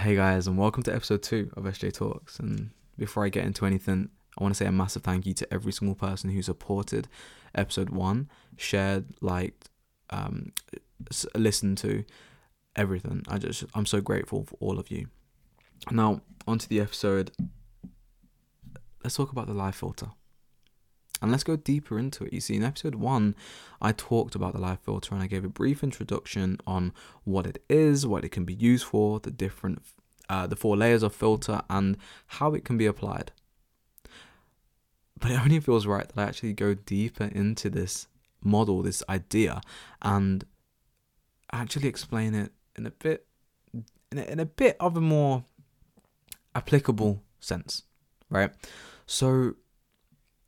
Hey guys, and welcome to episode two of SJ Talks. And before I get into anything, I want to say a massive thank you to every single person who supported episode one, shared, liked, um, listened to everything. I just, I'm so grateful for all of you. Now, onto the episode. Let's talk about the life filter. And let's go deeper into it. You see, in episode one, I talked about the life filter and I gave a brief introduction on what it is, what it can be used for, the different, uh, the four layers of filter, and how it can be applied. But it only feels right that I actually go deeper into this model, this idea, and actually explain it in a bit, in a, in a bit of a more applicable sense, right? So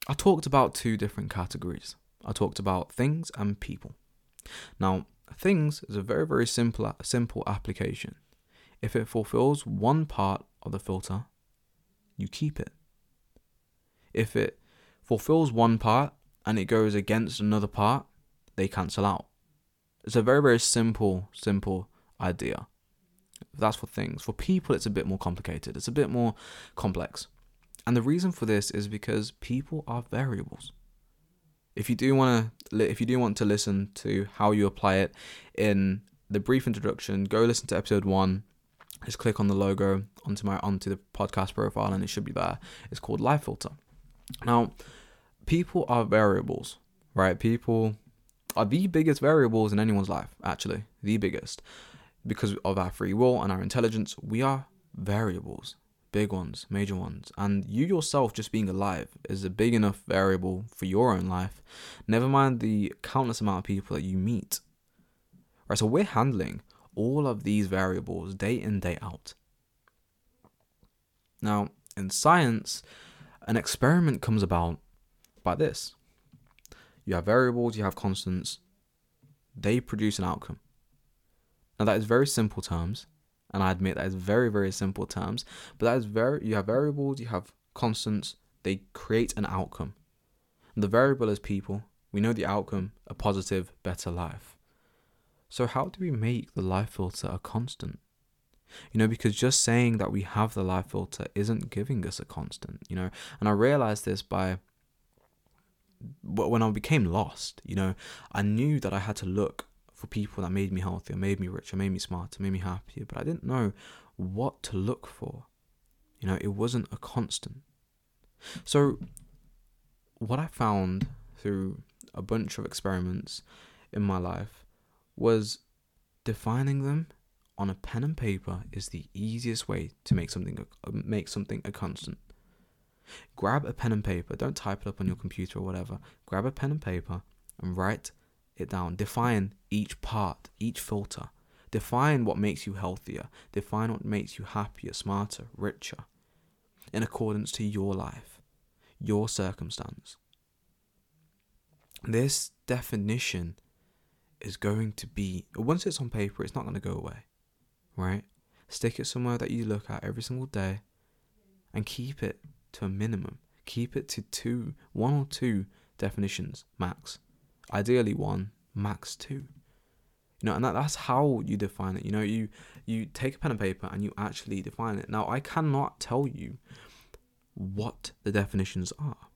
I talked about two different categories. I talked about things and people. Now, things is a very, very simple, simple application. If it fulfills one part of the filter, you keep it. If it fulfills one part and it goes against another part, they cancel out. It's a very, very simple, simple idea. That's for things. For people, it's a bit more complicated. It's a bit more complex. And the reason for this is because people are variables. If you do want to, if you do want to listen to how you apply it in the brief introduction, go listen to episode one. Just click on the logo onto my onto the podcast profile, and it should be there. It's called Life Filter. Now, people are variables, right? People are the biggest variables in anyone's life, actually, the biggest, because of our free will and our intelligence. We are variables big ones, major ones. And you yourself just being alive is a big enough variable for your own life. Never mind the countless amount of people that you meet. Right, so we're handling all of these variables day in, day out. Now, in science, an experiment comes about by this. You have variables, you have constants, they produce an outcome. Now, that is very simple terms, and I admit that is very very simple terms, but that is very you have variables, you have constants, they create an outcome. The variable is people. We know the outcome, a positive, better life. So how do we make the life filter a constant? You know, because just saying that we have the life filter isn't giving us a constant, you know. And I realized this by when I became lost, you know, I knew that I had to look for people that made me healthier, made me richer, made me smarter, made me happier, but I didn't know what to look for. You know, it wasn't a constant. So, what I found through a bunch of experiments in my life was defining them on a pen and paper is the easiest way to make something uh, make something a constant. Grab a pen and paper, don't type it up on your computer or whatever. Grab a pen and paper and write it down. Define each part, each filter. Define what makes you healthier. Define what makes you happier, smarter, richer, in accordance to your life, your circumstance. This definition is going to be, once it's on paper, it's not going to go away, right? Stick it somewhere that you look at every single day and keep it to a minimum. Keep it to two, one or two definitions max ideally one, max two. You know, and that, that's how you define it. You know, you you take a pen and paper and you actually define it. Now, I cannot tell you what the definitions are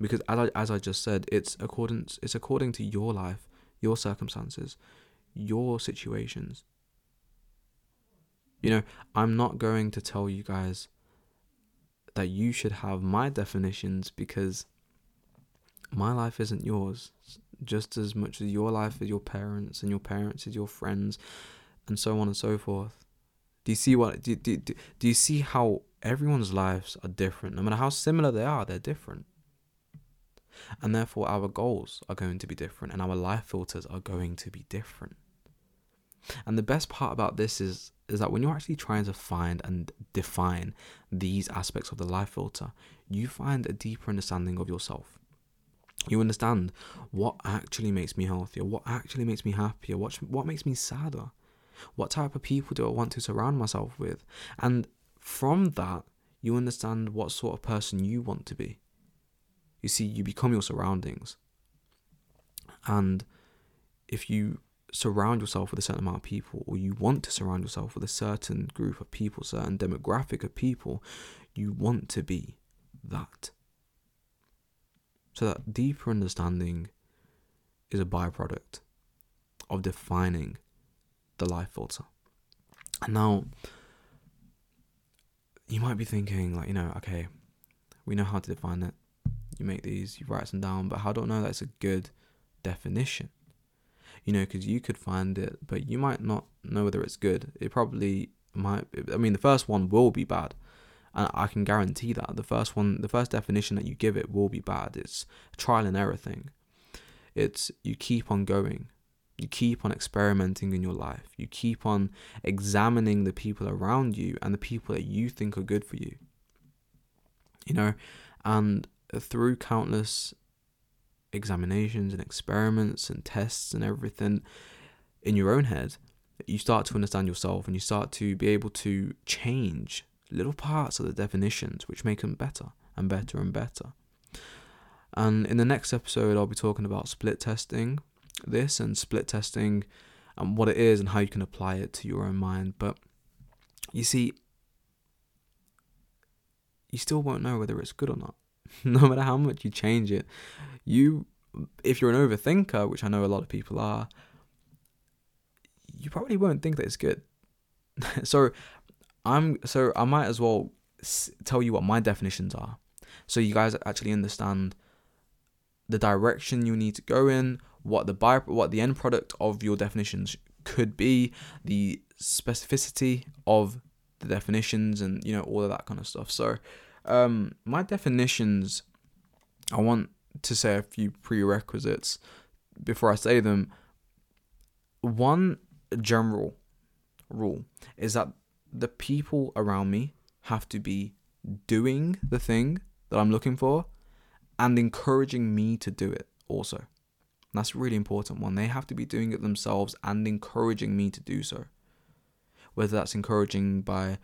because as I, as I just said, it's according it's according to your life, your circumstances, your situations. You know, I'm not going to tell you guys that you should have my definitions because my life isn't yours just as much as your life is your parents and your parents is your friends and so on and so forth. Do you see what do, do, do, do you see how everyone's lives are different? No matter how similar they are they're different. And therefore our goals are going to be different and our life filters are going to be different. And the best part about this is is that when you're actually trying to find and define these aspects of the life filter you find a deeper understanding of yourself you understand what actually makes me healthier, what actually makes me happier, what what makes me sadder, what type of people do I want to surround myself with, and from that you understand what sort of person you want to be. You see, you become your surroundings, and if you surround yourself with a certain amount of people, or you want to surround yourself with a certain group of people, certain demographic of people, you want to be that. So that deeper understanding is a byproduct of defining the life filter. And now you might be thinking, like, you know, okay, we know how to define it. You make these, you write them down, but I know that's a good definition? You know, because you could find it, but you might not know whether it's good. It probably might. I mean, the first one will be bad, and I can guarantee that the first one, the first definition that you give it will be bad. It's a trial and error thing. It's you keep on going, you keep on experimenting in your life. You keep on examining the people around you and the people that you think are good for you. You know, and through countless examinations and experiments and tests and everything in your own head, you start to understand yourself and you start to be able to change little parts of the definitions which make them better and better and better. And in the next episode, I'll be talking about split testing, this and split testing and what it is and how you can apply it to your own mind. But you see, you still won't know whether it's good or not. no matter how much you change it, you, if you're an overthinker, which I know a lot of people are, you probably won't think that it's good. so, I'm so I might as well tell you what my definitions are, so you guys actually understand the direction you need to go in, what the by what the end product of your definitions could be, the specificity of the definitions, and you know all of that kind of stuff. So, um, my definitions, I want to say a few prerequisites before I say them. One general rule is that the people around me have to be doing the thing that I'm looking for and encouraging me to do it also. That's a really important one. They have to be doing it themselves and encouraging me to do so. Whether that's encouraging by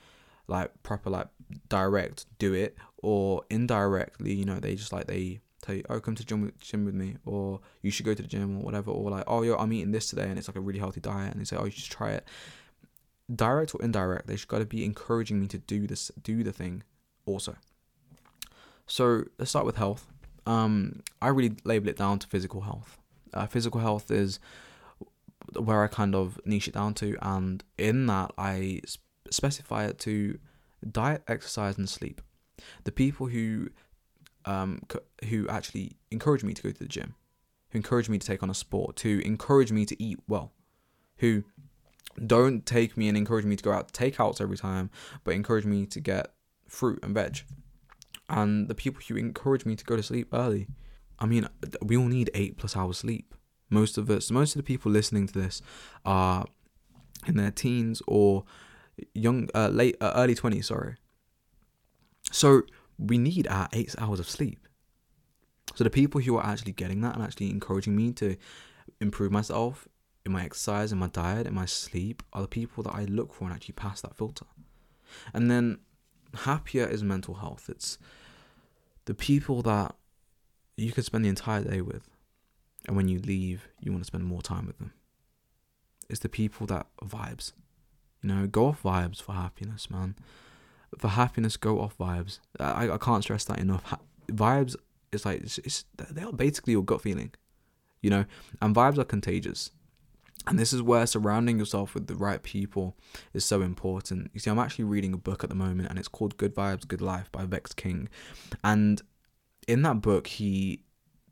like proper like direct do it or indirectly, you know, they just like they tell you, oh, come to gym with, gym with me, or you should go to the gym or whatever, or like, oh, yo, I'm eating this today and it's like a really healthy diet, and they say, oh, you should try it. Direct or indirect, they should got to be encouraging me to do this, do the thing, also. So let's start with health. Um, I really label it down to physical health. Uh, physical health is where I kind of niche it down to, and in that I specify it to diet, exercise, and sleep. The people who um, who actually encourage me to go to the gym, who encourage me to take on a sport, to encourage me to eat well, who don't take me and encourage me to go out takeouts every time, but encourage me to get fruit and veg. And the people who encourage me to go to sleep early, I mean, we all need eight plus hours sleep. Most of us, most of the people listening to this are in their teens or young, uh, late, uh, early twenties. Sorry. So we need our eight hours of sleep. So the people who are actually getting that and actually encouraging me to improve myself in my exercise, in my diet, in my sleep are the people that I look for and actually pass that filter. And then happier is mental health. It's the people that you could spend the entire day with, and when you leave, you want to spend more time with them. It's the people that vibes. You know, go off vibes for happiness, man. For happiness, go off vibes. I, I can't stress that enough. Ha- vibes is like it's, it's they are basically your gut feeling, you know, and vibes are contagious. And this is where surrounding yourself with the right people is so important. You see, I'm actually reading a book at the moment, and it's called Good Vibes, Good Life by Vex King. And in that book, he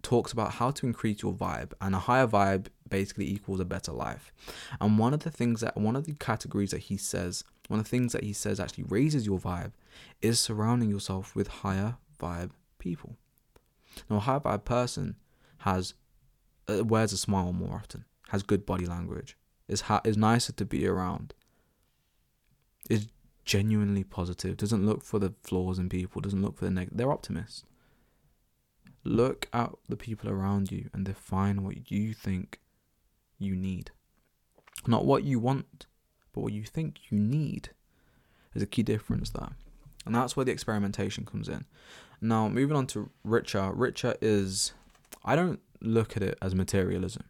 talks about how to increase your vibe, and a higher vibe basically equals a better life. And one of the things that, one of the categories that he says, one of the things that he says actually raises your vibe is surrounding yourself with higher vibe people. Now, a higher vibe person has uh, wears a smile more often, has good body language, is ha- is nicer to be around, is genuinely positive, doesn't look for the flaws in people, doesn't look for the negative. They're optimists. Look at the people around you and define what you think you need. Not what you want, but what you think you need. There's a key difference there. And that's where the experimentation comes in. Now, moving on to Richer. Richer is, I don't look at it as materialism.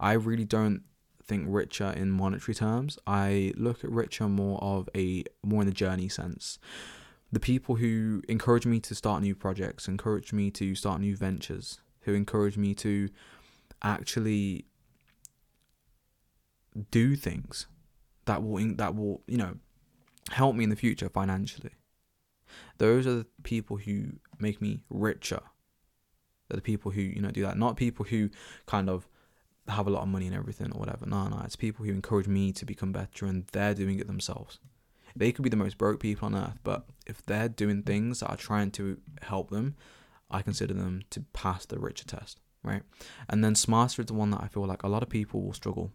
I really don't think richer in monetary terms. I look at richer more of a more in the journey sense. The people who encourage me to start new projects, encourage me to start new ventures, who encourage me to actually do things that will that will you know help me in the future financially. Those are the people who make me richer. They're the people who you know do that, not people who kind of have a lot of money and everything or whatever. No, no, it's people who encourage me to become better and they're doing it themselves. They could be the most broke people on earth, but if they're doing things that are trying to help them, I consider them to pass the richer test, right? And then smarter is the one that I feel like a lot of people will struggle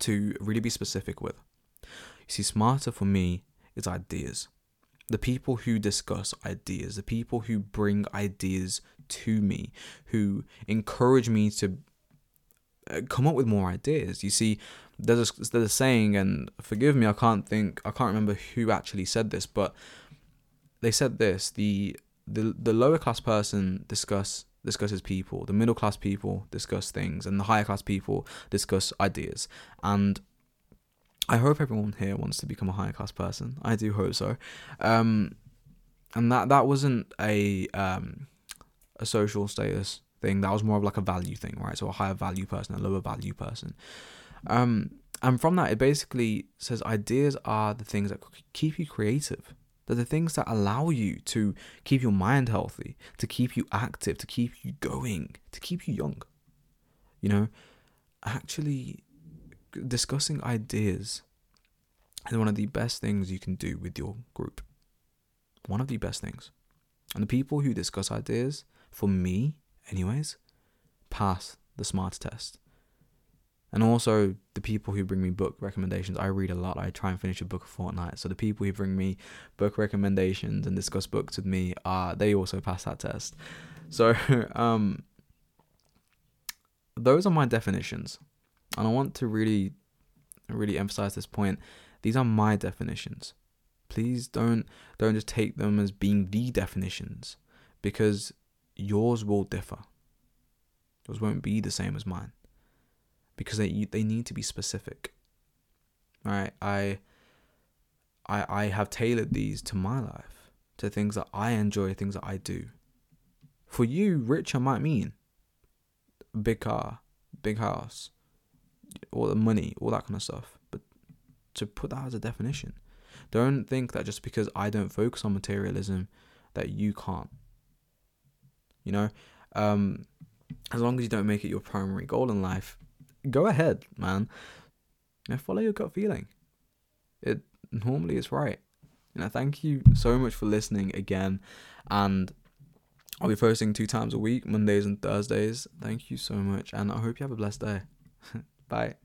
to really be specific with. You see, smarter for me is ideas. The people who discuss ideas, the people who bring ideas to me, who encourage me to come up with more ideas. You see, there's a, there's a saying, and forgive me, I can't think, I can't remember who actually said this, but they said this: the the the lower class person discuss discusses people, the middle class people discuss things, and the higher class people discuss ideas. And I hope everyone here wants to become a higher class person. I do hope so. Um, and that that wasn't a um, a social status thing. That was more of like a value thing, right? So a higher value person, a lower value person. Um, and from that, it basically says ideas are the things that keep you creative. They're the things that allow you to keep your mind healthy, to keep you active, to keep you going, to keep you young. You know, actually discussing ideas is one of the best things you can do with your group. One of the best things. And the people who discuss ideas, for me, anyways, pass the SMART test. And also the people who bring me book recommendations. I read a lot. I try and finish a book a fortnight. So the people who bring me book recommendations and discuss books with me are they also pass that test. So um those are my definitions. And I want to really really emphasize this point. These are my definitions. Please don't don't just take them as being the definitions because yours will differ. Yours won't be the same as mine because they they need to be specific. All right, I I I have tailored these to my life, to things that I enjoy, things that I do. For you, richer might mean big car, big house, all the money, all that kind of stuff. But to put that as a definition, don't think that just because I don't focus on materialism, that you can't. You know, um, as long as you don't make it your primary goal in life, go ahead, man. You follow your gut feeling. It normally is right. You know, thank you so much for listening again, and I'll be posting two times a week, Mondays and Thursdays. Thank you so much, and I hope you have a blessed day. Bye.